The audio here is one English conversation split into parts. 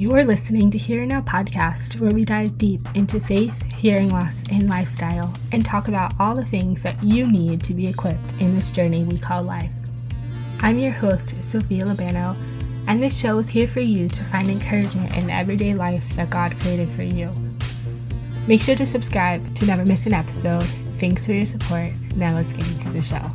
You're listening to Hear Now podcast, where we dive deep into faith, hearing loss, and lifestyle, and talk about all the things that you need to be equipped in this journey we call life. I'm your host, Sophia Labano, and this show is here for you to find encouragement in everyday life that God created for you. Make sure to subscribe to never miss an episode. Thanks for your support. Now let's get into the show.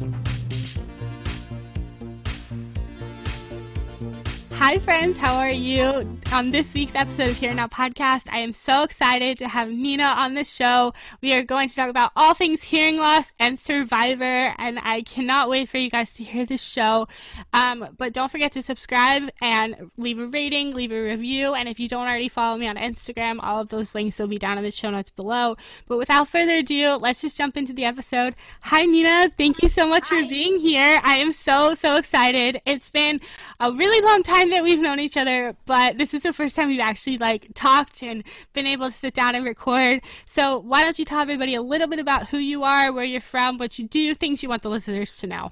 Hi, friends. How are you? On this week's episode of Hear Now Podcast, I am so excited to have Nina on the show. We are going to talk about all things hearing loss and survivor, and I cannot wait for you guys to hear this show. Um, but don't forget to subscribe and leave a rating, leave a review, and if you don't already follow me on Instagram, all of those links will be down in the show notes below. But without further ado, let's just jump into the episode. Hi, Nina. Thank you so much Hi. for being here. I am so, so excited. It's been a really long time that we've known each other, but this is the first time we've actually like talked and been able to sit down and record. So why don't you tell everybody a little bit about who you are, where you're from, what you do, things you want the listeners to know.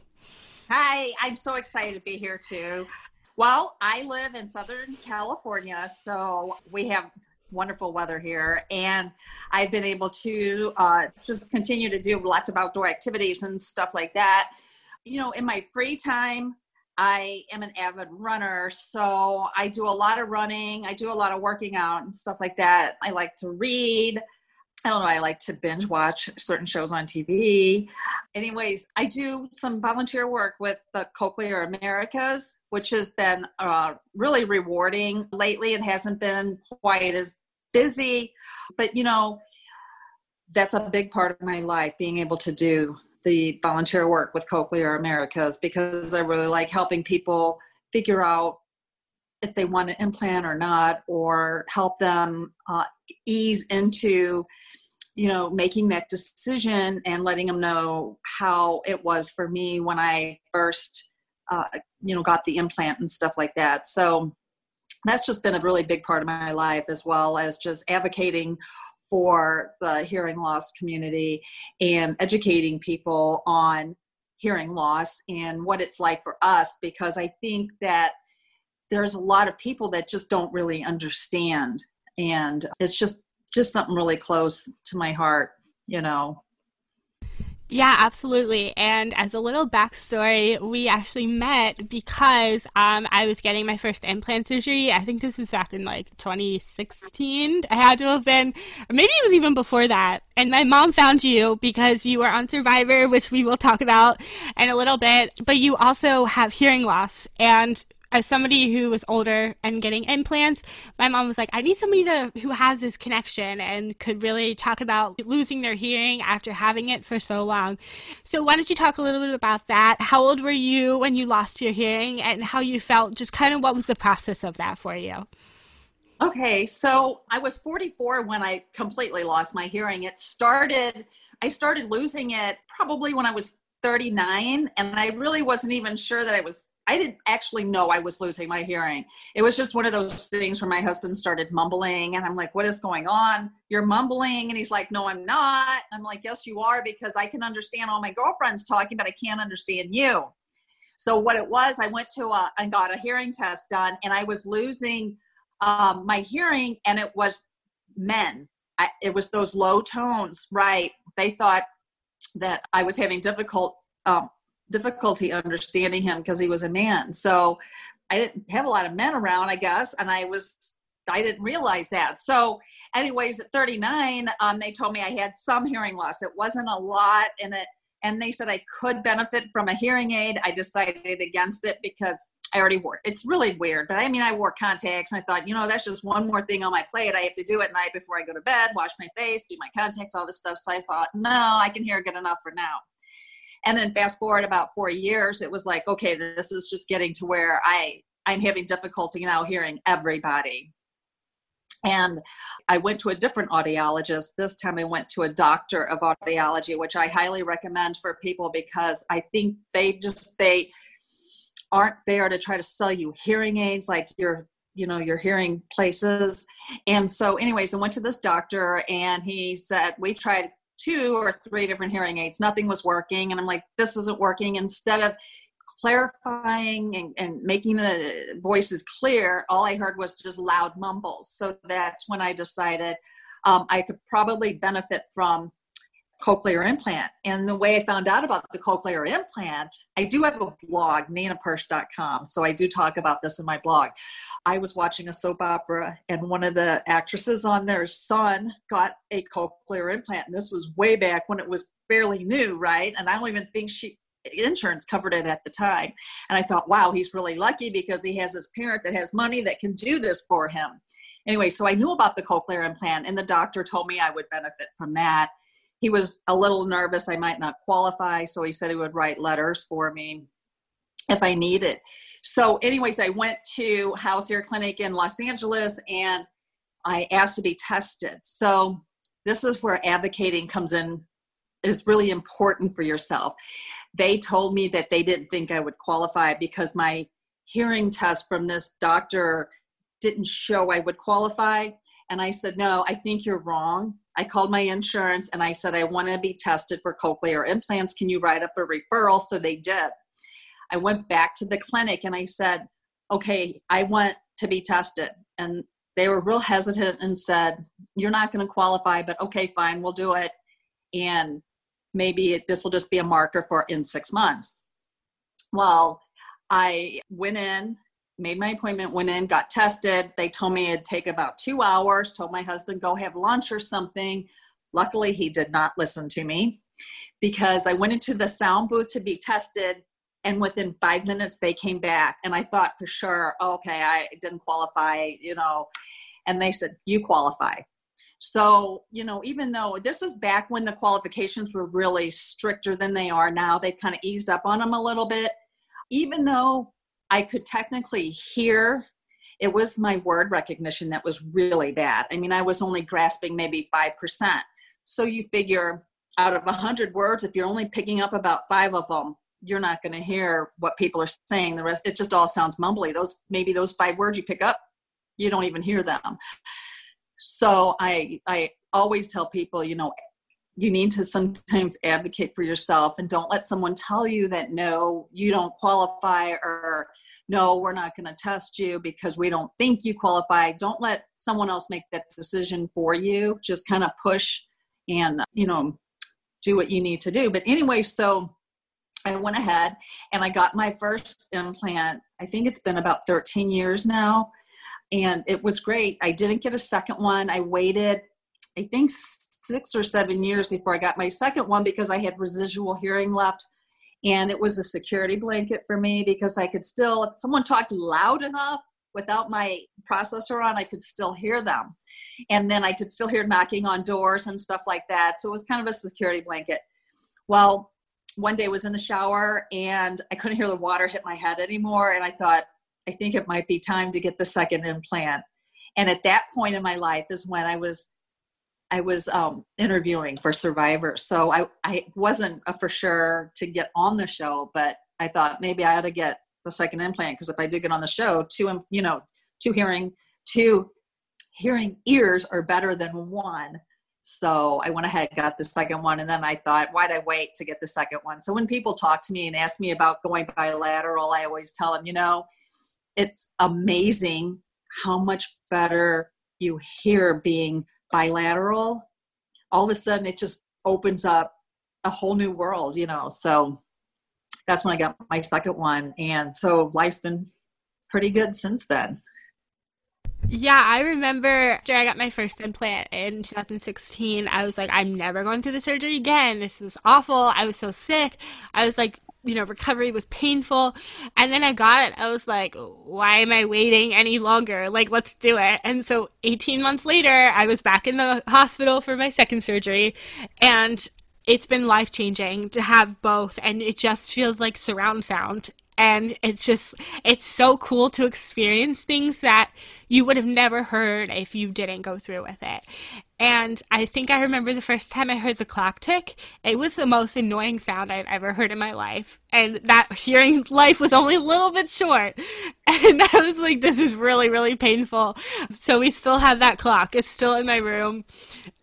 Hi, I'm so excited to be here too. Well, I live in Southern California, so we have wonderful weather here, and I've been able to uh, just continue to do lots of outdoor activities and stuff like that. You know, in my free time, I am an avid runner, so I do a lot of running. I do a lot of working out and stuff like that. I like to read. I don't know, I like to binge watch certain shows on TV. Anyways, I do some volunteer work with the Cochlear Americas, which has been uh, really rewarding. Lately, it hasn't been quite as busy, but you know, that's a big part of my life being able to do the volunteer work with Cochlear Americas because I really like helping people figure out if they want an implant or not, or help them uh, ease into, you know, making that decision and letting them know how it was for me when I first, uh, you know, got the implant and stuff like that. So that's just been a really big part of my life, as well as just advocating for the hearing loss community and educating people on hearing loss and what it's like for us because I think that there's a lot of people that just don't really understand. And it's just just something really close to my heart you know yeah, absolutely. And as a little backstory, we actually met because um, I was getting my first implant surgery. I think this was back in like 2016. I had to have been, maybe it was even before that. And my mom found you because you were on Survivor, which we will talk about in a little bit. But you also have hearing loss. And as somebody who was older and getting implants, my mom was like, I need somebody to who has this connection and could really talk about losing their hearing after having it for so long. So why don't you talk a little bit about that? How old were you when you lost your hearing and how you felt? Just kind of what was the process of that for you? Okay, so I was 44 when I completely lost my hearing. It started, I started losing it probably when I was 39, and I really wasn't even sure that I was I didn't actually know I was losing my hearing. It was just one of those things where my husband started mumbling, and I'm like, What is going on? You're mumbling. And he's like, No, I'm not. I'm like, Yes, you are, because I can understand all my girlfriends talking, but I can't understand you. So, what it was, I went to and got a hearing test done, and I was losing um, my hearing, and it was men. I, it was those low tones, right? They thought that I was having difficult um, difficulty understanding him because he was a man. So I didn't have a lot of men around, I guess, and I was I didn't realize that. So, anyways, at 39, um, they told me I had some hearing loss. It wasn't a lot, and it and they said I could benefit from a hearing aid. I decided against it because I already wore. It's really weird, but I mean, I wore contacts, and I thought, you know, that's just one more thing on my plate. I have to do at night before I go to bed, wash my face, do my contacts, all this stuff. So I thought, no, I can hear good enough for now. And then fast forward about four years, it was like, okay, this is just getting to where I I'm having difficulty now hearing everybody. And I went to a different audiologist. This time I went to a doctor of audiology, which I highly recommend for people because I think they just they aren't there to try to sell you hearing aids like your you know your hearing places and so anyways i went to this doctor and he said we tried two or three different hearing aids. Nothing was working. And I'm like, this isn't working. Instead of clarifying and, and making the voices clear, all I heard was just loud mumbles. So that's when I decided um, I could probably benefit from cochlear implant. And the way I found out about the cochlear implant, I do have a blog, ninapoersch.com. So I do talk about this in my blog. I was watching a soap opera, and one of the actresses on their son got a cochlear implant. And this was way back when it was fairly new, right? And I don't even think she insurance covered it at the time. And I thought, wow, he's really lucky because he has his parent that has money that can do this for him. Anyway, so I knew about the cochlear implant, and the doctor told me I would benefit from that he was a little nervous I might not qualify, so he said he would write letters for me if I needed. So, anyways, I went to House Ear Clinic in Los Angeles and I asked to be tested. So, this is where advocating comes in is really important for yourself. They told me that they didn't think I would qualify because my hearing test from this doctor didn't show I would qualify. And I said, No, I think you're wrong. I called my insurance and I said, I want to be tested for cochlear implants. Can you write up a referral? So they did. I went back to the clinic and I said, okay, I want to be tested. And they were real hesitant and said, you're not going to qualify, but okay, fine, we'll do it. And maybe this will just be a marker for in six months. Well, I went in made my appointment, went in, got tested. They told me it'd take about two hours, told my husband, go have lunch or something. Luckily, he did not listen to me because I went into the sound booth to be tested. And within five minutes, they came back. And I thought for sure, oh, okay, I didn't qualify, you know. And they said, you qualify. So, you know, even though this is back when the qualifications were really stricter than they are now, they've kind of eased up on them a little bit. Even though I could technically hear. It was my word recognition that was really bad. I mean, I was only grasping maybe 5%. So you figure out of 100 words, if you're only picking up about five of them, you're not going to hear what people are saying. The rest, it just all sounds mumbly. Those, maybe those five words you pick up, you don't even hear them. So I, I always tell people, you know, you need to sometimes advocate for yourself and don't let someone tell you that no you don't qualify or no we're not going to test you because we don't think you qualify. Don't let someone else make that decision for you. Just kind of push and you know do what you need to do. But anyway so i went ahead and i got my first implant. I think it's been about 13 years now and it was great. I didn't get a second one. I waited i think six or seven years before I got my second one because I had residual hearing left. And it was a security blanket for me because I could still, if someone talked loud enough without my processor on, I could still hear them. And then I could still hear knocking on doors and stuff like that. So it was kind of a security blanket. Well, one day I was in the shower and I couldn't hear the water hit my head anymore. And I thought, I think it might be time to get the second implant. And at that point in my life is when I was I was um, interviewing for Survivor, so I I wasn't for sure to get on the show, but I thought maybe I ought to get the second implant because if I do get on the show, two you know two hearing two hearing ears are better than one. So I went ahead, got the second one, and then I thought, why'd I wait to get the second one? So when people talk to me and ask me about going bilateral, I always tell them, you know, it's amazing how much better you hear being bilateral, all of a sudden it just opens up a whole new world, you know. So that's when I got my second one. And so life's been pretty good since then. Yeah, I remember after I got my first implant in 2016, I was like, I'm never going through the surgery again. This was awful. I was so sick. I was like, you know, recovery was painful. And then I got it. I was like, why am I waiting any longer? Like, let's do it. And so 18 months later, I was back in the hospital for my second surgery. And it's been life changing to have both. And it just feels like surround sound. And it's just, it's so cool to experience things that you would have never heard if you didn't go through with it. And I think I remember the first time I heard the clock tick, it was the most annoying sound I've ever heard in my life. And that hearing life was only a little bit short. And I was like, this is really, really painful. So we still have that clock. It's still in my room,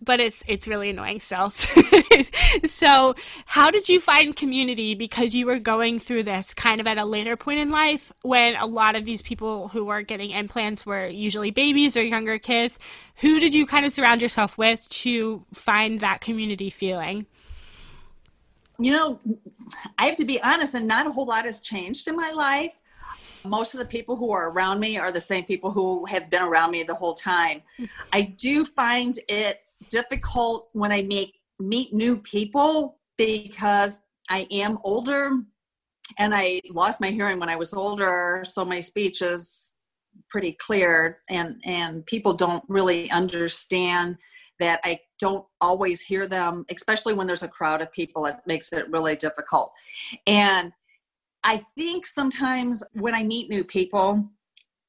but it's it's really annoying still. so how did you find community because you were going through this kind of at a later point in life when a lot of these people who were getting implants were usually babies or younger kids? who did you kind of surround yourself with to find that community feeling? You know, I have to be honest, and not a whole lot has changed in my life. Most of the people who are around me are the same people who have been around me the whole time. Mm-hmm. I do find it difficult when I meet meet new people because I am older and I lost my hearing when I was older, so my speech is pretty clear and and people don't really understand that I don't always hear them, especially when there's a crowd of people. It makes it really difficult. And I think sometimes when I meet new people,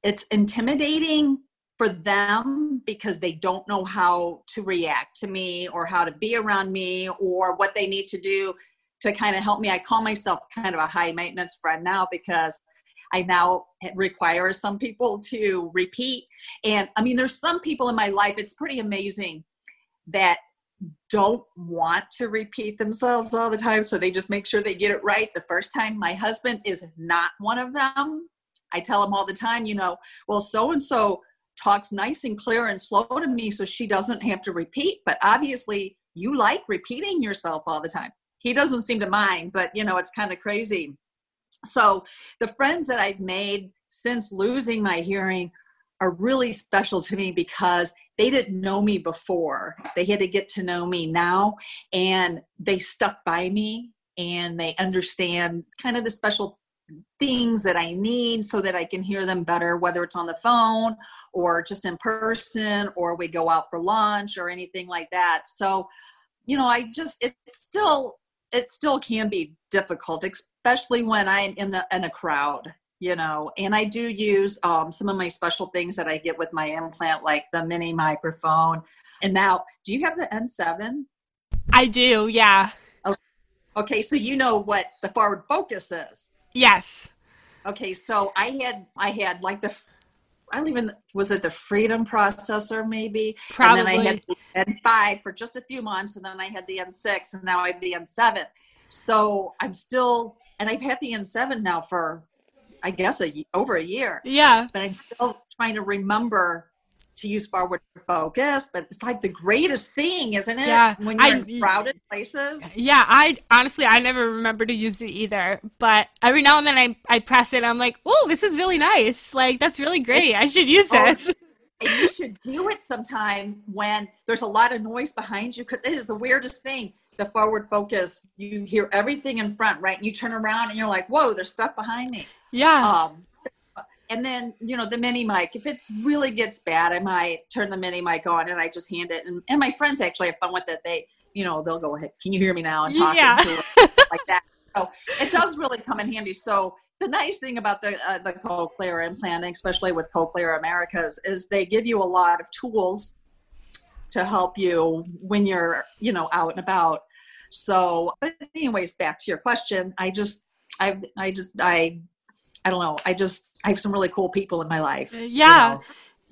it's intimidating for them because they don't know how to react to me or how to be around me or what they need to do to kind of help me. I call myself kind of a high maintenance friend now because I now require some people to repeat. And I mean, there's some people in my life, it's pretty amazing that don't want to repeat themselves all the time. So they just make sure they get it right the first time. My husband is not one of them. I tell him all the time, you know, well, so and so talks nice and clear and slow to me so she doesn't have to repeat. But obviously, you like repeating yourself all the time. He doesn't seem to mind, but you know, it's kind of crazy. So the friends that I've made since losing my hearing are really special to me because they didn't know me before. They had to get to know me now and they stuck by me and they understand kind of the special things that I need so that I can hear them better, whether it's on the phone or just in person or we go out for lunch or anything like that. So, you know, I just, it's still it still can be difficult, especially when I'm in the in a crowd, you know. And I do use um, some of my special things that I get with my implant, like the mini microphone. And now, do you have the N7? I do, yeah. Okay, okay so you know what the forward focus is. Yes. Okay, so I had I had like the I don't even was it the Freedom processor maybe? Probably. And then I had the N5 for just a few months, and then I had the N6, and now I have the N7. So I'm still, and I've had the N7 now for, I guess, a, over a year. Yeah. But I'm still trying to remember to use forward focus, but it's like the greatest thing, isn't it? Yeah. When you're I, in crowded places. Yeah, I honestly I never remember to use it either. But every now and then I, I press it, I'm like, oh, this is really nice. Like that's really great. I should use oh, this. and you should do it sometime when there's a lot of noise behind you because it is the weirdest thing. The forward focus, you hear everything in front, right? And you turn around and you're like, whoa, there's stuff behind me. Yeah. Um, and then you know the mini mic if it's really gets bad i might turn the mini mic on and i just hand it and, and my friends actually have fun with it they you know they'll go ahead can you hear me now and talk yeah. like that so it does really come in handy so the nice thing about the uh, the cochlear implanting especially with cochlear americas is they give you a lot of tools to help you when you're you know out and about so but anyways back to your question i just i i just i i don't know i just I have some really cool people in my life. Yeah. You know?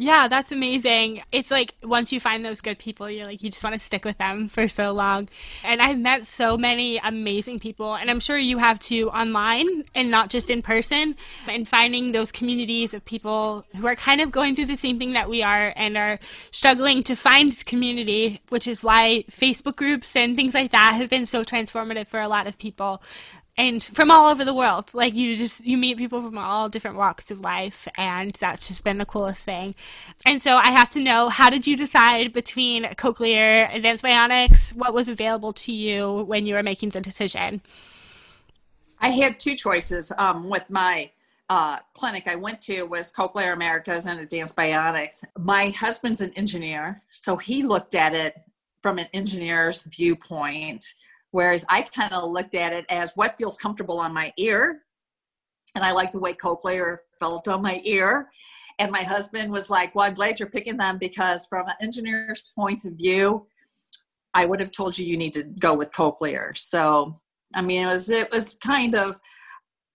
Yeah, that's amazing. It's like once you find those good people, you're like, you just want to stick with them for so long. And I've met so many amazing people, and I'm sure you have too online and not just in person. And finding those communities of people who are kind of going through the same thing that we are and are struggling to find community, which is why Facebook groups and things like that have been so transformative for a lot of people and from all over the world. Like you just you meet people from all different walks of life and that's just been the coolest thing. And so i have to know how did you decide between cochlear advanced bionics? What was available to you when you were making the decision? I had two choices um, with my uh, clinic I went to was Cochlear Americas and Advanced Bionics. My husband's an engineer, so he looked at it from an engineer's viewpoint Whereas I kind of looked at it as what feels comfortable on my ear. And I like the way cochlear felt on my ear. And my husband was like, Well, I'm glad you're picking them because, from an engineer's point of view, I would have told you you need to go with cochlear. So, I mean, it was it was kind of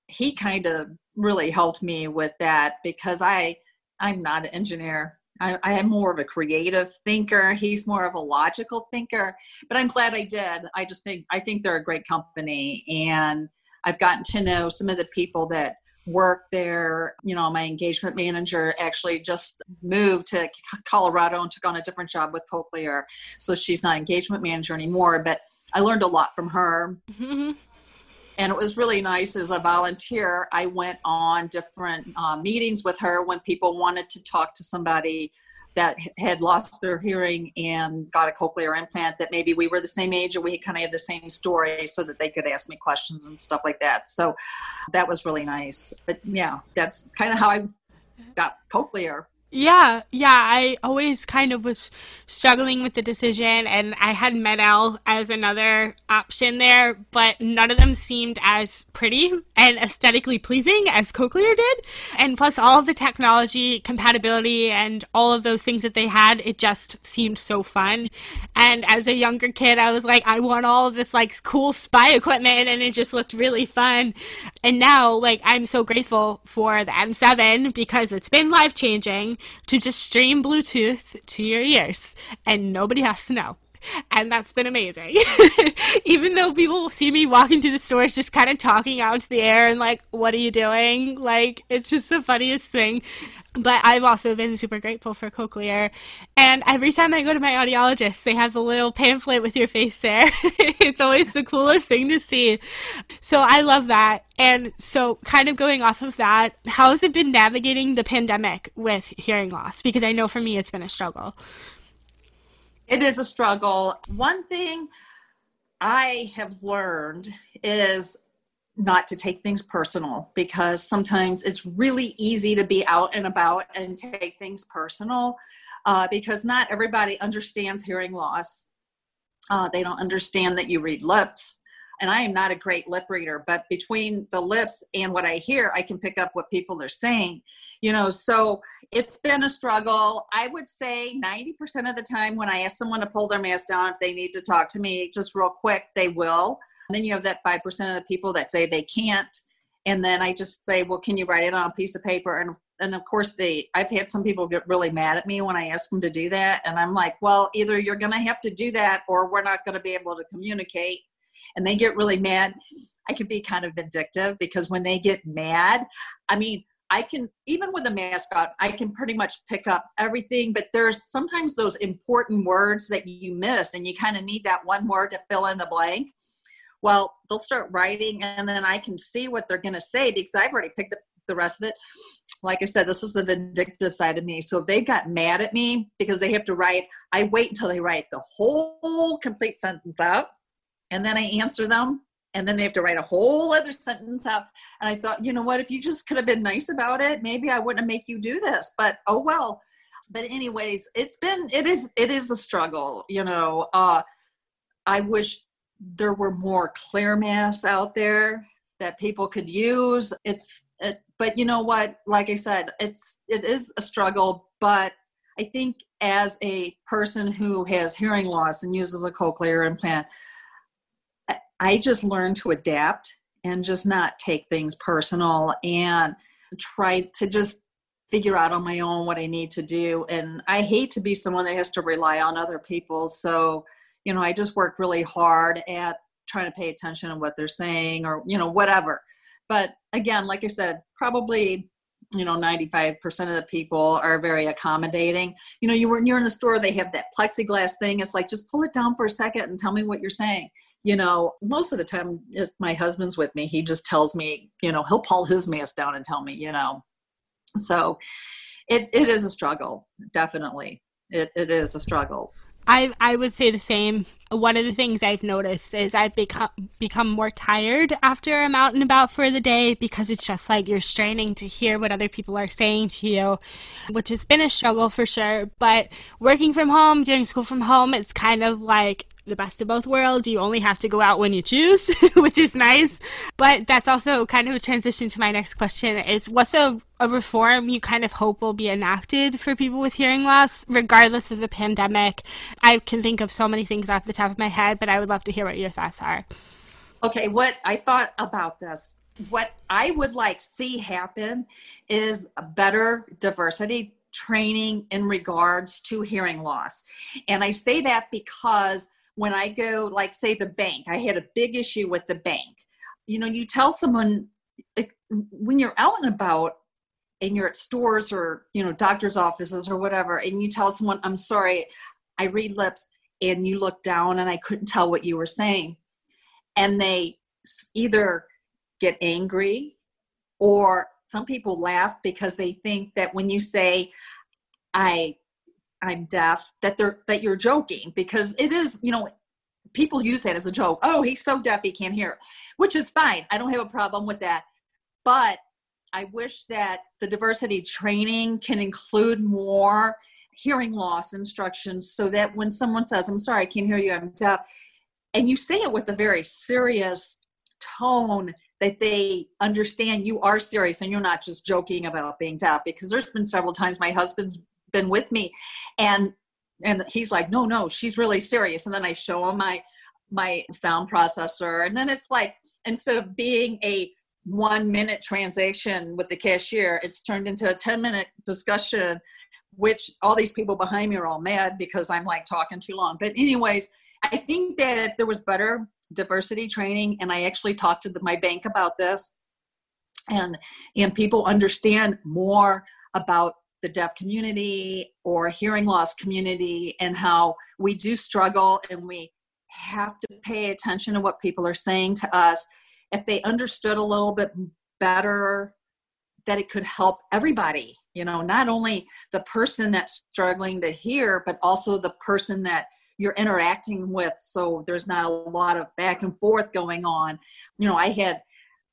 he kind of really helped me with that because I I'm not an engineer. I, I, am more of a creative thinker. He's more of a logical thinker. But I'm glad I did. I just think I think they're a great company, and I've gotten to know some of the people that work there. You know, my engagement manager actually just moved to Colorado and took on a different job with Cochlear, so she's not engagement manager anymore. But I learned a lot from her. and it was really nice as a volunteer. I went on different uh, meetings with her when people wanted to talk to somebody that had lost their hearing and got a cochlear implant that maybe we were the same age or we kind of had the same story so that they could ask me questions and stuff like that. So that was really nice. But yeah that's kind of how i got cochlear yeah, yeah. I always kind of was struggling with the decision, and I had Med-El as another option there, but none of them seemed as pretty and aesthetically pleasing as Cochlear did. And plus, all of the technology, compatibility, and all of those things that they had, it just seemed so fun. And as a younger kid, I was like, I want all of this like cool spy equipment, and it just looked really fun. And now, like, I'm so grateful for the N7 because it's been life changing to just stream Bluetooth to your ears and nobody has to know. And that's been amazing. Even though people see me walking through the stores just kind of talking out into the air and like, what are you doing? Like, it's just the funniest thing but I've also been super grateful for Cochlear. And every time I go to my audiologist, they have a little pamphlet with your face there. it's always the coolest thing to see. So I love that. And so, kind of going off of that, how has it been navigating the pandemic with hearing loss? Because I know for me, it's been a struggle. It is a struggle. One thing I have learned is not to take things personal because sometimes it's really easy to be out and about and take things personal uh, because not everybody understands hearing loss. Uh, they don't understand that you read lips. And I am not a great lip reader, but between the lips and what I hear, I can pick up what people are saying. You know, so it's been a struggle. I would say 90% of the time when I ask someone to pull their mask down, if they need to talk to me just real quick, they will and then you have that 5% of the people that say they can't. And then I just say, well, can you write it on a piece of paper? And and of course they I've had some people get really mad at me when I ask them to do that. And I'm like, well, either you're gonna have to do that or we're not gonna be able to communicate. And they get really mad. I can be kind of vindictive because when they get mad, I mean, I can even with a mask on, I can pretty much pick up everything, but there's sometimes those important words that you miss and you kind of need that one word to fill in the blank well they'll start writing and then i can see what they're going to say because i've already picked up the rest of it. Like i said this is the vindictive side of me so they got mad at me because they have to write i wait until they write the whole complete sentence out and then i answer them and then they have to write a whole other sentence out and i thought you know what? If you just could have been nice about it maybe i wouldn't make you do this. But oh well. But anyways it's been it is it is a struggle you know uh i wish there were more clear masks out there that people could use. It's it, but you know what? Like i said it's it is a struggle but i think as a person who has hearing loss and uses a cochlear implant i just learned to adapt and just not take things personal and try to just figure out on my own what i need to do. And i hate to be someone that has to rely on other people. So you know i just work really hard at trying to pay attention to what they're saying or you know whatever. But again like i said probably you know 95% of the people are very accommodating. You know you when you're in the store they have that plexiglass thing. It's like just pull it down for a second and tell me what you're saying. You know most of the time my husband's with me he just tells me you know he'll pull his mask down and tell me you know. So it, it is a struggle definitely. It, it is a struggle I I would say the same. One of the things I've noticed is I've become become more tired after I'm out and about for the day because it's just like you're straining to hear what other people are saying to you, which has been a struggle for sure. But working from home, doing school from home, it's kind of like the best of both worlds. You only have to go out when you choose, which is nice. But that's also kind of a transition to my next question is what's a, a reform you kind of hope will be enacted for people with hearing loss, regardless of the pandemic? I can think of so many things off the top of my head, but I would love to hear what your thoughts are. Okay, what I thought about this, what I would like see happen is better diversity training in regards to hearing loss. And I say that because when I go, like, say, the bank, I had a big issue with the bank. You know, you tell someone when you're out and about and you're at stores or, you know, doctor's offices or whatever, and you tell someone, I'm sorry, I read lips, and you look down and I couldn't tell what you were saying. And they either get angry or some people laugh because they think that when you say i i'm deaf that they're that you're joking because it is you know people use that as a joke. Oh he's so deaf he can't hear. Which is fine. I don't have a problem with that. But i wish that the diversity training can include more hearing loss instructions so that when someone says i'm sorry i can't hear you i'm deaf and you say it with a very serious tone that they understand you are serious and you're not just joking about being deaf because there's been several times my husband's been with me. And and he's like no no she's really serious. And then i show him my my sound processor. And then it's like instead of being a one minute transaction with the cashier it's turned into a 10 minute discussion which all these people behind me are all mad because i'm like talking too long. But anyways i think that if there was better diversity training and i actually talked to the, my bank about this and and people understand more about the deaf community or hearing loss community and how we do struggle and we have to pay attention to what people are saying to us. If they understood a little bit better that it could help everybody you know not only the person that's struggling to hear but also the person that you're interacting with. So there's not a lot of back and forth going on. You know i had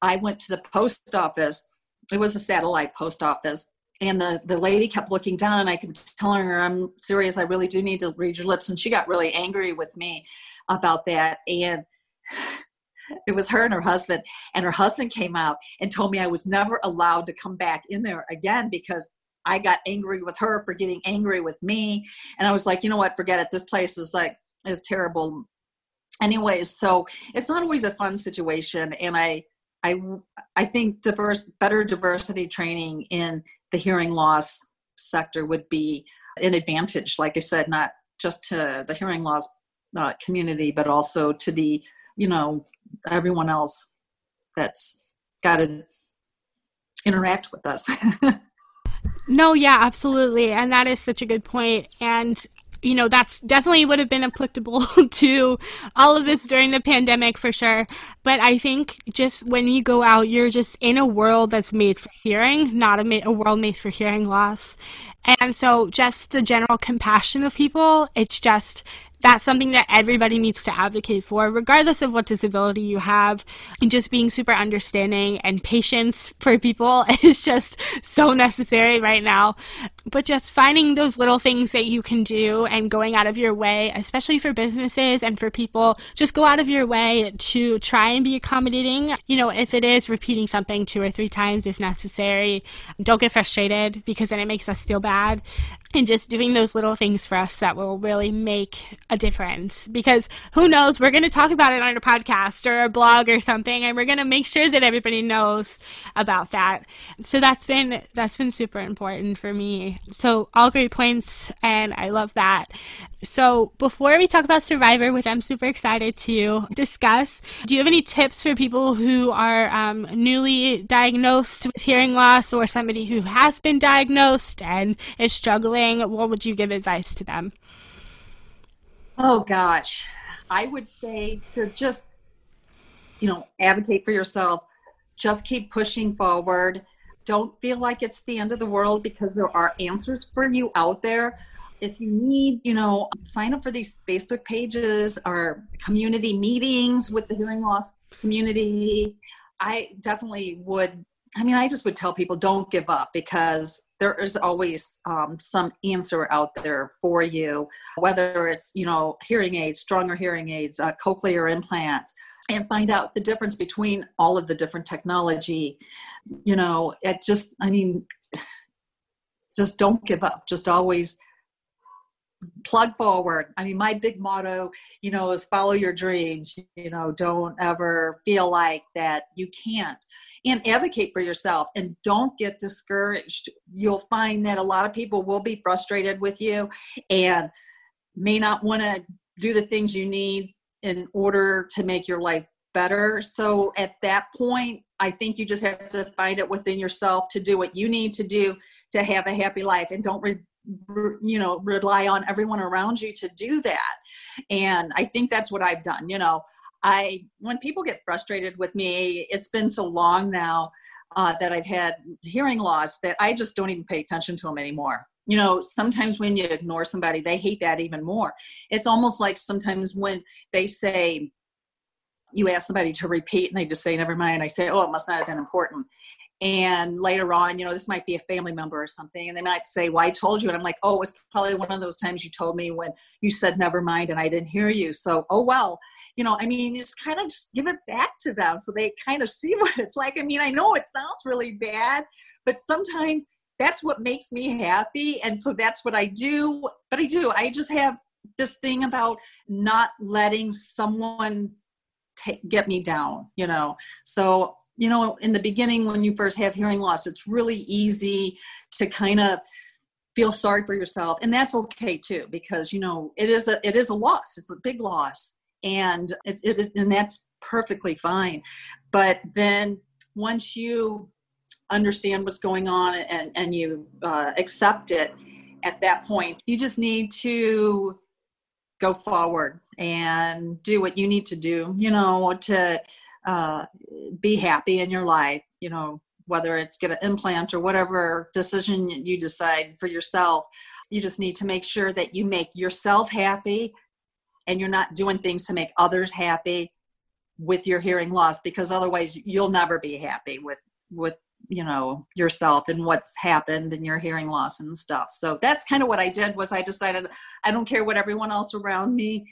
i went to the post office. It was a satellite post office and the the lady kept looking down and i kept telling her i'm serious i really do need to read your lips and she got really angry with me about that and it was her and her husband and her husband came out and told me i was never allowed to come back in there again because I got angry with her for getting angry with me. And I was like, you know what, forget it. This place is like, is terrible. Anyways, so it's not always a fun situation. And I, I, I think diverse, better diversity training in the hearing loss sector would be an advantage. Like I said, not just to the hearing loss uh, community, but also to the, you know, everyone else that's got to interact with us. No, yeah, absolutely. And that is such a good point. And you know, that's definitely would have been applicable to all of this during the pandemic for sure. But I think just when you go out, you're just in a world that's made for hearing, not a, ma- a world made for hearing loss. And so just the general compassion of people, it's just that's something that everybody needs to advocate for, regardless of what disability you have. And just being super understanding and patience for people is just so necessary right now. But just finding those little things that you can do and going out of your way, especially for businesses and for people, just go out of your way to try and be accommodating. You know, if it is repeating something two or three times if necessary, don't get frustrated because then it makes us feel bad and just doing those little things for us that will really make a difference because who knows? We're going to talk about it on a podcast or a blog or something and we're going to make sure that everybody knows about that. So that's been that's been super important for me. So all great points and i love that. So before we talk about survivor which i'm super excited to discuss do you have any tips for people who are um, newly diagnosed with hearing loss or somebody who has been diagnosed and is struggling? What would you give advice to them? Oh gosh, I would say to just, you know, advocate for yourself. Just keep pushing forward. Don't feel like it's the end of the world because there are answers for you out there. If you need, you know, sign up for these Facebook pages or community meetings with the hearing loss community. I definitely would I mean, I just would tell people don't give up because there is always um, some answer out there for you, whether it's, you know, hearing aids, stronger hearing aids, uh, cochlear implants, and find out the difference between all of the different technology. You know, it just, I mean, just don't give up. Just always plug forward. I mean, my big motto, you know, is follow your dreams. You know, don't ever feel like that you can't. And advocate for yourself and don't get discouraged. You'll find that a lot of people will be frustrated with you and may not want to do the things you need in order to make your life better. So at that point, I think you just have to find it within yourself to do what you need to do to have a happy life and don't re- you know rely on everyone around you to do that. And i think that's what i've done you know. I when people get frustrated with me it's been so long now uh, that i've had hearing loss that i just don't even pay attention to them anymore. You know sometimes when you ignore somebody they hate that even more. It's almost like sometimes when they say you ask somebody to repeat and they just say never mind i say oh it must not have been important and later on you know this might be a family member or something and they might say well i told you and i'm like oh it was probably one of those times you told me when you said never mind and i didn't hear you. So oh well you know i mean just kind of just give it back to them so they kind of see what it's like. I mean i know it sounds really bad but sometimes that's what makes me happy and so that's what i do but i do. I just have this thing about not letting someone take, get me down you know? So you know, in the beginning when you first have hearing loss, it's really easy to kind of feel sorry for yourself and that's okay too because you know it is a it is a loss it's a big loss and it, it and that's perfectly fine. But then once you understand what's going on and and you uh, accept it at that point you just need to go forward and do what you need to do you know to uh, be happy in your life you know whether it's get an implant or whatever decision you decide for yourself. You just need to make sure that you make yourself happy and you're not doing things to make others happy with your hearing loss because otherwise you'll never be happy with with you know yourself and what's happened and your hearing loss and stuff. So that's kind of what i did was i decided i don't care what everyone else around me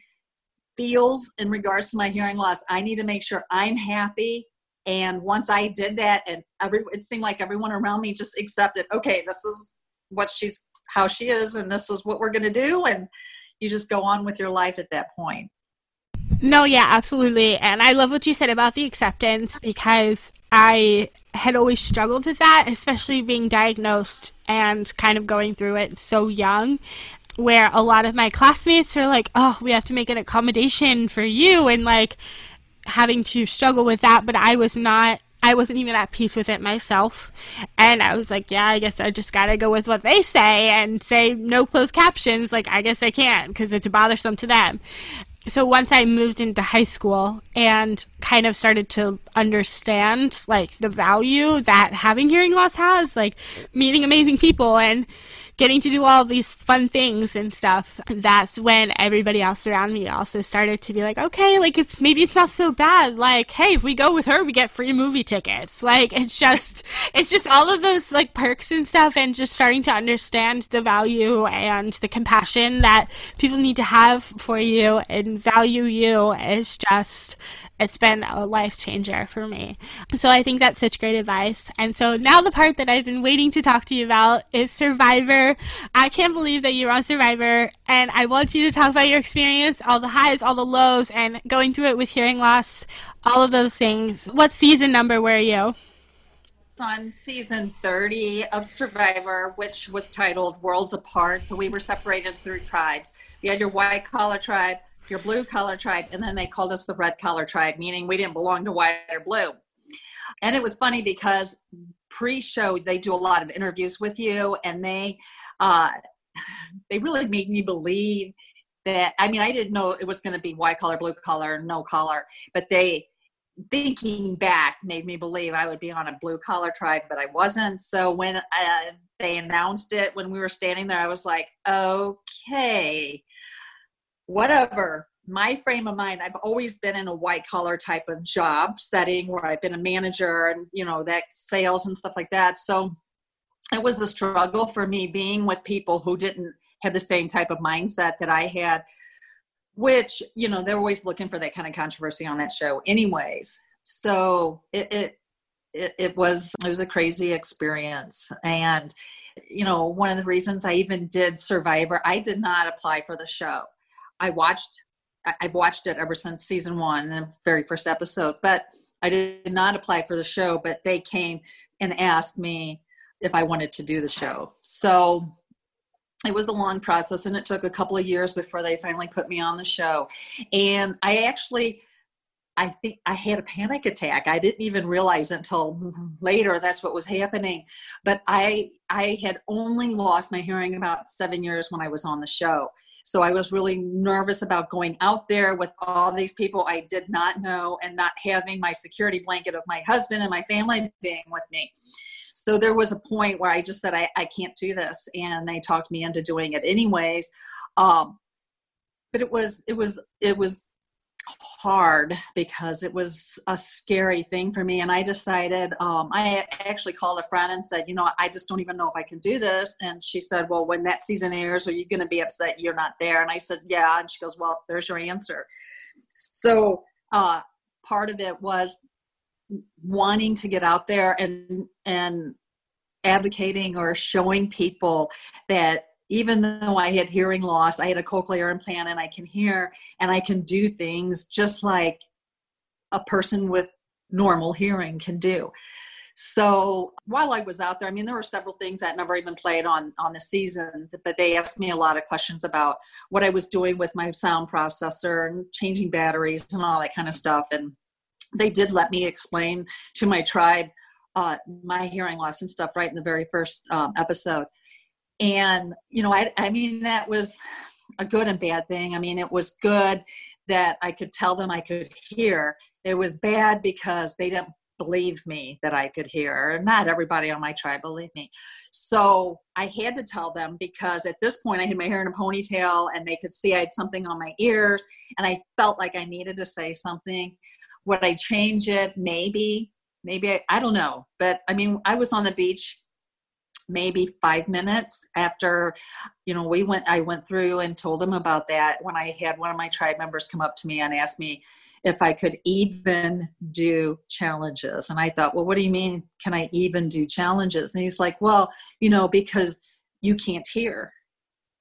feels in regards to my hearing loss. I need to make sure I'm happy. And once I did that, and every it seemed like everyone around me just accepted, okay, this is what she's how she is, and this is what we're gonna do, and you just go on with your life at that point. No, yeah, absolutely. And I love what you said about the acceptance because I had always struggled with that, especially being diagnosed and kind of going through it so young where a lot of my classmates are like, oh, we have to make an accommodation for you, and like having to struggle with that. But I was not, I wasn't even at peace with it myself. And I was like, yeah, I guess I just gotta go with what they say and say no closed captions. Like, I guess I can't because it's bothersome to them. So once I moved into high school and kind of started to understand like the value that having hearing loss has, like meeting amazing people and getting to do all these fun things and stuff, that's when everybody else around me also started to be like, okay, like it's maybe it's not so bad. Like, hey, if we go with her, we get free movie tickets. Like, it's just, it's just all of those like perks and stuff, and just starting to understand the value and the compassion that people need to have for you and value you is just it's been a life changer for me. So I think that's such great advice. And so now the part that I've been waiting to talk to you about is Survivor. I can't believe that you're on Survivor, and I want you to talk about your experience, all the highs, all the lows, and going through it with hearing loss, all of those things. What season number were you? on season 30 of Survivor, which was titled Worlds Apart. So we were separated through tribes. You had your white collar tribe, your blue collar tribe, and then they called us the red collar tribe, meaning we didn't belong to white or blue. And it was funny because pre-show they do a lot of interviews with you, and they uh, they really made me believe that. I mean, I didn't know it was going to be white collar, blue collar, no collar, but they thinking back made me believe I would be on a blue collar tribe, but I wasn't. So when uh, they announced it when we were standing there, I was like, okay, whatever. My frame of mind i've always been in a white collar type of job setting where i've been a manager and you know that sales and stuff like that. So it was a struggle for me being with people who didn't have the same type of mindset that i had which you know they're always looking for that kind of controversy on that show anyways. So it, it it, it was it was a crazy experience. And you know one of the reasons i even did survivor i did not apply for the show i watched i've watched it ever since season one the very first episode but i did not apply for the show but they came and asked me if i wanted to do the show so it was a long process and it took a couple of years before they finally put me on the show and i actually I think I had a panic attack. I didn't even realize until later that's what was happening. But I I had only lost my hearing about seven years when I was on the show. So I was really nervous about going out there with all these people I did not know and not having my security blanket of my husband and my family being with me. So there was a point where I just said, I, I can't do this. And they talked me into doing it anyways. Um, but it was, it was, it was hard because it was a scary thing for me and i decided um, i actually called a friend and said you know i just don't even know if i can do this and she said well when that season airs are you going to be upset you're not there? And i said yeah and she goes well there's your answer. So uh, part of it was wanting to get out there and and advocating or showing people that even though I had hearing loss, I had a cochlear implant and I can hear and I can do things just like a person with normal hearing can do. So while I was out there, I mean, there were several things that never even played on on the season, but they asked me a lot of questions about what I was doing with my sound processor and changing batteries and all that kind of stuff. And they did let me explain to my tribe uh, my hearing loss and stuff right in the very first um, episode and you know I, I mean that was a good and bad thing. I mean it was good that i could tell them i could hear. It was bad because they didn't believe me that i could hear. Not everybody on my tribe believed me. So i had to tell them because at this point i had my hair in a ponytail and they could see i had something on my ears and i felt like i needed to say something. Would i change it? Maybe. Maybe I, I don't know. But i mean i was on the beach maybe five minutes after you know we went i went through and told them about that when i had one of my tribe members come up to me and ask me if i could even do challenges. And i thought well what do you mean can i even do challenges? And he's like well you know because you can't hear.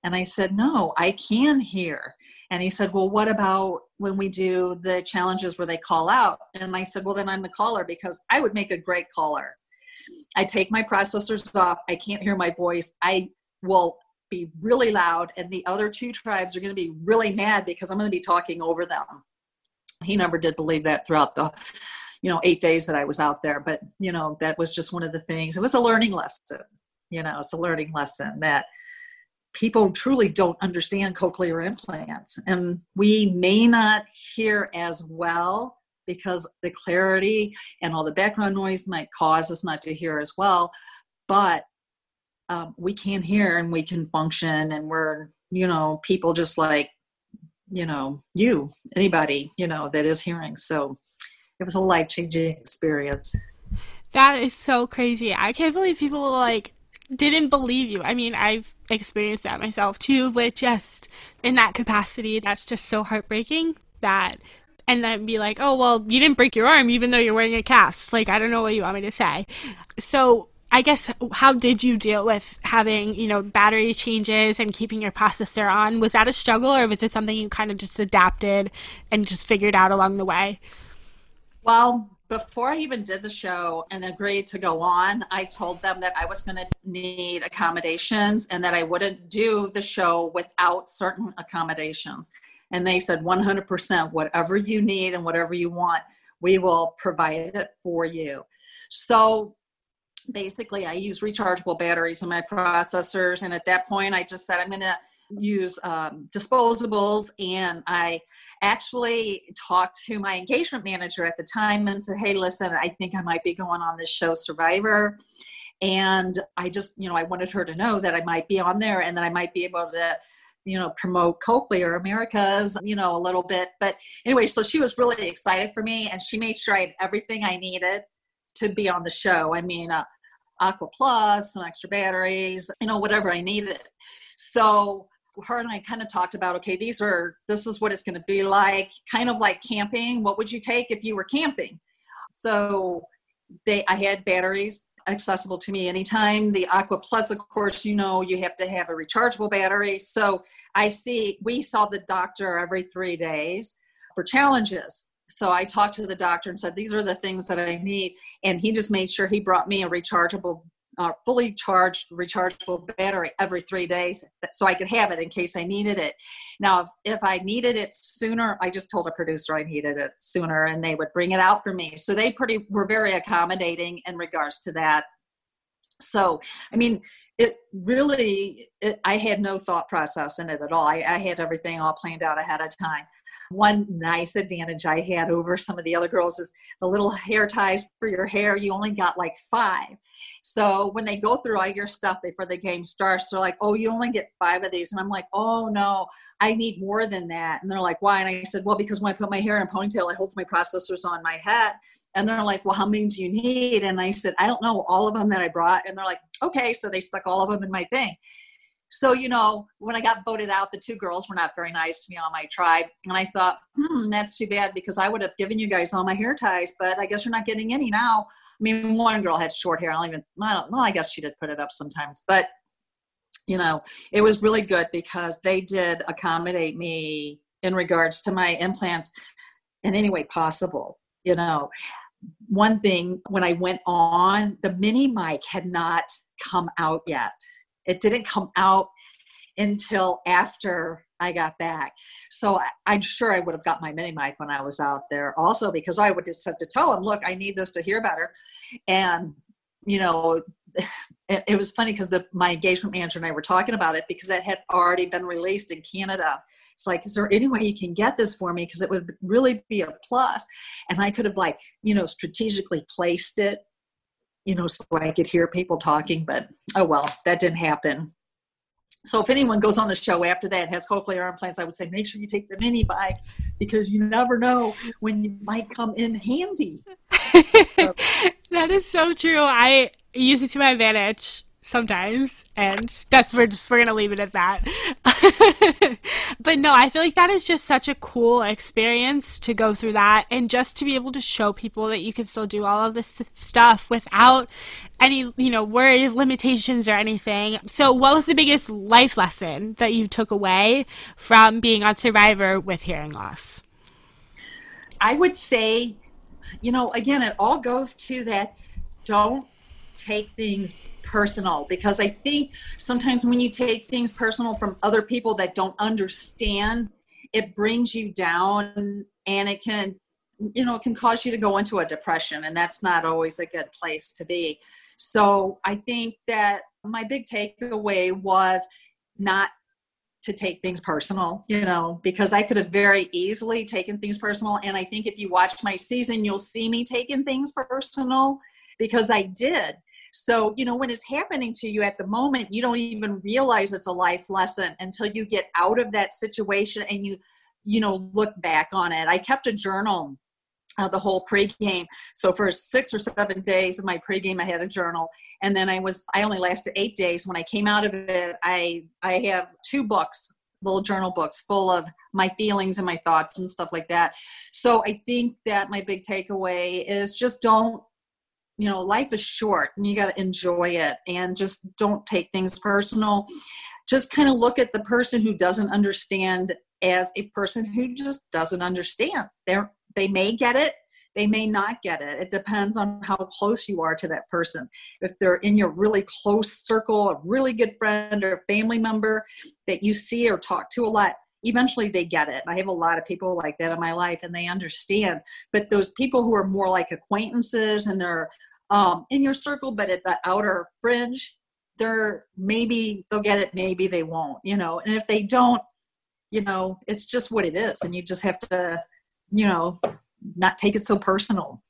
And i said no i can hear. And he said well what about when we do the challenges where they call out? And i said well then i'm the caller because i would make a great caller I take my processors off. I can't hear my voice. I will be really loud, and the other two tribes are going to be really mad because I'm going to be talking over them. He never did believe that throughout the you know eight days that i was out there but you know that was just one of the things it was a learning lesson you know it's a learning lesson that people truly don't understand cochlear implants and we may not hear as well because the clarity and all the background noise might cause us not to hear as well. But um, we can hear and we can function, and we're, you know, people just like, you know, you, anybody, you know, that is hearing. So it was a life changing experience. That is so crazy. I can't believe people like didn't believe you. I mean, I've experienced that myself too, but just in that capacity, that's just so heartbreaking that and then be like, oh, well, you didn't break your arm even though you're wearing a cast. Like, I don't know what you want me to say. So, I guess, how did you deal with having, you know, battery changes and keeping your processor on? Was that a struggle or was it something you kind of just adapted and just figured out along the way? Well, before I even did the show and agreed to go on, I told them that I was going to need accommodations and that I wouldn't do the show without certain accommodations and they said 100% whatever you need and whatever you want we will provide it for you. So basically i use rechargeable batteries in my processors and at that point i just said i'm going to use um, disposables and i actually talked to my engagement manager at the time and said hey listen i think i might be going on this show survivor and i just you know i wanted her to know that i might be on there and that i might be able to you know, promote Cochlear Americas, you know, a little bit. But anyway, so she was really excited for me and she made sure I had everything I needed to be on the show. I mean, uh, Aqua Plus, some extra batteries, you know, whatever I needed. So her and I kind of talked about, okay, these are, this is what it's going to be like, kind of like camping. What would you take if you were camping? So they, I had batteries accessible to me anytime. The Aqua Plus, of course, you know, you have to have a rechargeable battery. So I see, we saw the doctor every three days for challenges so I talked to the doctor and said, These are the things that I need. And he just made sure he brought me a rechargeable, uh, fully charged, rechargeable battery every three days so I could have it in case I needed it. Now, if, if I needed it sooner, I just told a producer I needed it sooner and they would bring it out for me. So they pretty were very accommodating in regards to that. So, I mean, it really, it, I had no thought process in it at all. I, I had everything all planned out ahead of time. One nice advantage I had over some of the other girls is the little hair ties for your hair. You only got like five. So when they go through all your stuff before the game starts, they're like, oh, you only get five of these. And I'm like, oh, no, I need more than that. And they're like, why? And I said, well, because when I put my hair in a ponytail, it holds my processors on my head. And they're like, well, how many do you need? And I said, I don't know, all of them that I brought. And they're like, okay. So they stuck all of them in my thing. So, you know, when I got voted out, the two girls were not very nice to me on my tribe. And I thought, hmm, that's too bad because I would have given you guys all my hair ties, but I guess you're not getting any now. I mean, one girl had short hair. I don't even, I don't, well, I guess she did put it up sometimes, but you know, it was really good because they did accommodate me in regards to my implants in any way possible. You know, one thing when I went on, the mini mic had not come out yet it didn't come out until after I got back. So I, am sure I would have got my mini mic when I was out there also because I would have said to tell him, look, I need this to hear better. And, you know, it, it was funny because my engagement manager and I were talking about it because it had already been released in Canada. It's like, is there any way you can get this for me? Because it would really be a plus. And I could have like, you know, strategically placed it you know, so I could hear people talking, but oh well, that didn't happen. So if anyone goes on the show after that has cochlear implants, I would say make sure you take the mini mic because you never know when you might come in handy. that is so true. I use it to my advantage sometimes and that's we're just we're gonna leave it at that. But no i feel like that is just such a cool experience to go through that and just to be able to show people that you can still do all of this stuff without any you know worries limitations or anything. So what was the biggest life lesson that you took away from being on survivor with hearing loss? I would say you know again it all goes to that don't take things personal because I think sometimes when you take things personal from other people that don't understand, it brings you down and it can you know it can cause you to go into a depression and that's not always a good place to be. So i think that my big takeaway was not to take things personal you know because i could have very easily taken things personal. And i think if you watch my season you'll see me taking things personal because i did so, you know, when it's happening to you at the moment, you don't even realize it's a life lesson until you get out of that situation and you, you know, look back on it. I kept a journal uh, the whole pregame. So for six or seven days of my pregame, I had a journal, and then I was I only lasted eight days. When I came out of it, I I have two books, little journal books, full of my feelings and my thoughts and stuff like that. So I think that my big takeaway is just don't you know life is short and you got to enjoy it and just don't take things personal just kind of look at the person who doesn't understand as a person who just doesn't understand they they may get it they may not get it it depends on how close you are to that person if they're in your really close circle a really good friend or family member that you see or talk to a lot eventually they get it. I have a lot of people like that in my life and they understand. But those people who are more like acquaintances and they're um, in your circle, but at the outer fringe, they're maybe they'll get it, maybe they won't, you know. And if they don't, you know, it's just what it is, and you just have to, you know, not take it so personal.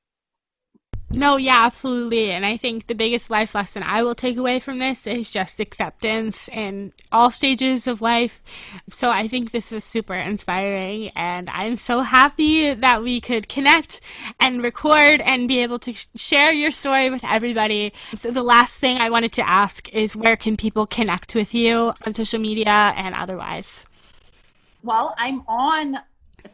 No, yeah, absolutely. And I think the biggest life lesson I will take away from this is just acceptance in all stages of life. So I think this is super inspiring. And I'm so happy that we could connect and record and be able to share your story with everybody. So the last thing I wanted to ask is where can people connect with you on social media and otherwise? Well, I'm on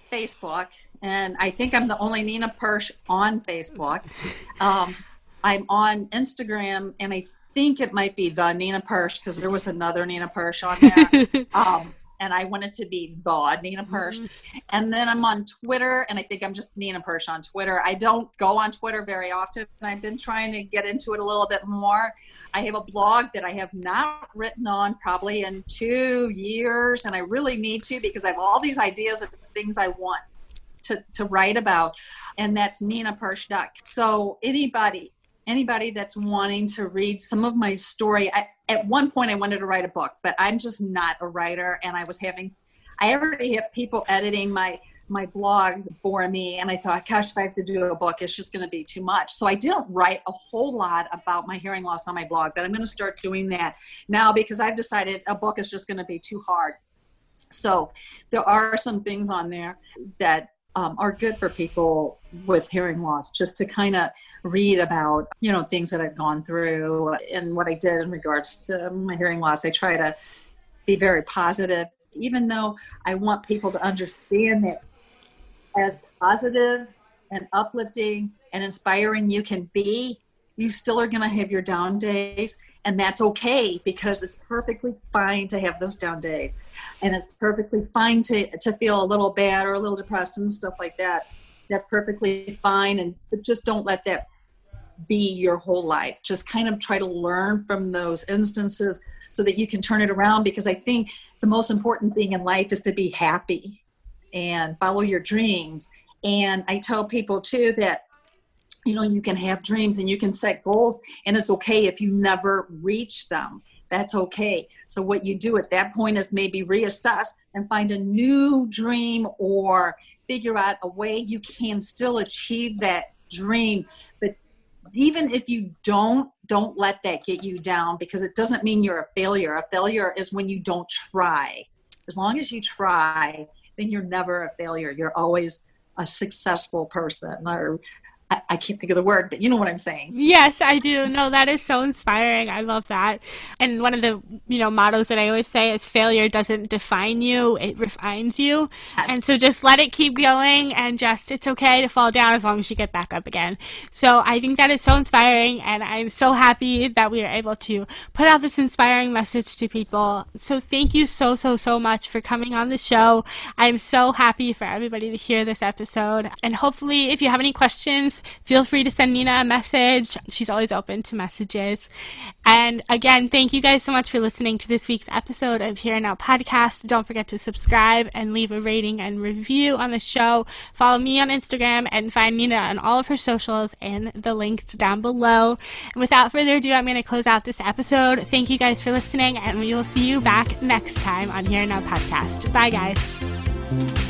Facebook and I think I'm the only Nina Poersch on Facebook. Um, I'm on Instagram, and I think it might be the Nina Poersch because there was another Nina Poersch on there. um, and I wanted to be the Nina Poersch. Mm-hmm. And then I'm on Twitter, and I think I'm just Nina Poersch on Twitter. I don't go on Twitter very often, and I've been trying to get into it a little bit more. I have a blog that I have not written on probably in two years, and I really need to because I have all these ideas of things I want to, to write about, and that's Nina Poersch. So anybody anybody that's wanting to read some of my story I, at one point i wanted to write a book but i'm just not a writer and i was having i already have people editing my my blog for me and i thought gosh if i have to do a book it's just going to be too much so i didn't write a whole lot about my hearing loss on my blog but i'm going to start doing that now because i've decided a book is just going to be too hard so there are some things on there that um, are good for people with hearing loss just to kind of read about you know things that i've gone through and what i did in regards to my hearing loss. I try to be very positive even though i want people to understand that as positive and uplifting and inspiring you can be you still are going to have your down days and that's okay because it's perfectly fine to have those down days. And it's perfectly fine to to feel a little bad or a little depressed and stuff like that. That's perfectly fine and but just don't let that be your whole life. Just kind of try to learn from those instances so that you can turn it around because i think the most important thing in life is to be happy and follow your dreams. And i tell people too that you know you can have dreams and you can set goals and it's okay if you never reach them. That's okay. So what you do at that point is maybe reassess and find a new dream or figure out a way you can still achieve that dream. But even if you don't don't let that get you down because it doesn't mean you're a failure. A failure is when you don't try. As long as you try then you're never a failure. You're always a successful person or I, I can't think of the word, but you know what I'm saying. Yes, I do. No, that is so inspiring. I love that. And one of the you know mottos that I always say is failure doesn't define you; it refines you. Yes. And so just let it keep going, and just it's okay to fall down as long as you get back up again. So I think that is so inspiring, and I'm so happy that we are able to put out this inspiring message to people. So thank you so so so much for coming on the show. I'm so happy for everybody to hear this episode, and hopefully, if you have any questions feel free to send Nina a message. She's always open to messages. And again, thank you guys so much for listening to this week's episode of Here and Now podcast. Don't forget to subscribe and leave a rating and review on the show. Follow me on Instagram and find Nina on all of her socials in the links down below. And without further ado, I'm going to close out this episode. Thank you guys for listening, and we will see you back next time on Here and Now podcast. Bye, guys.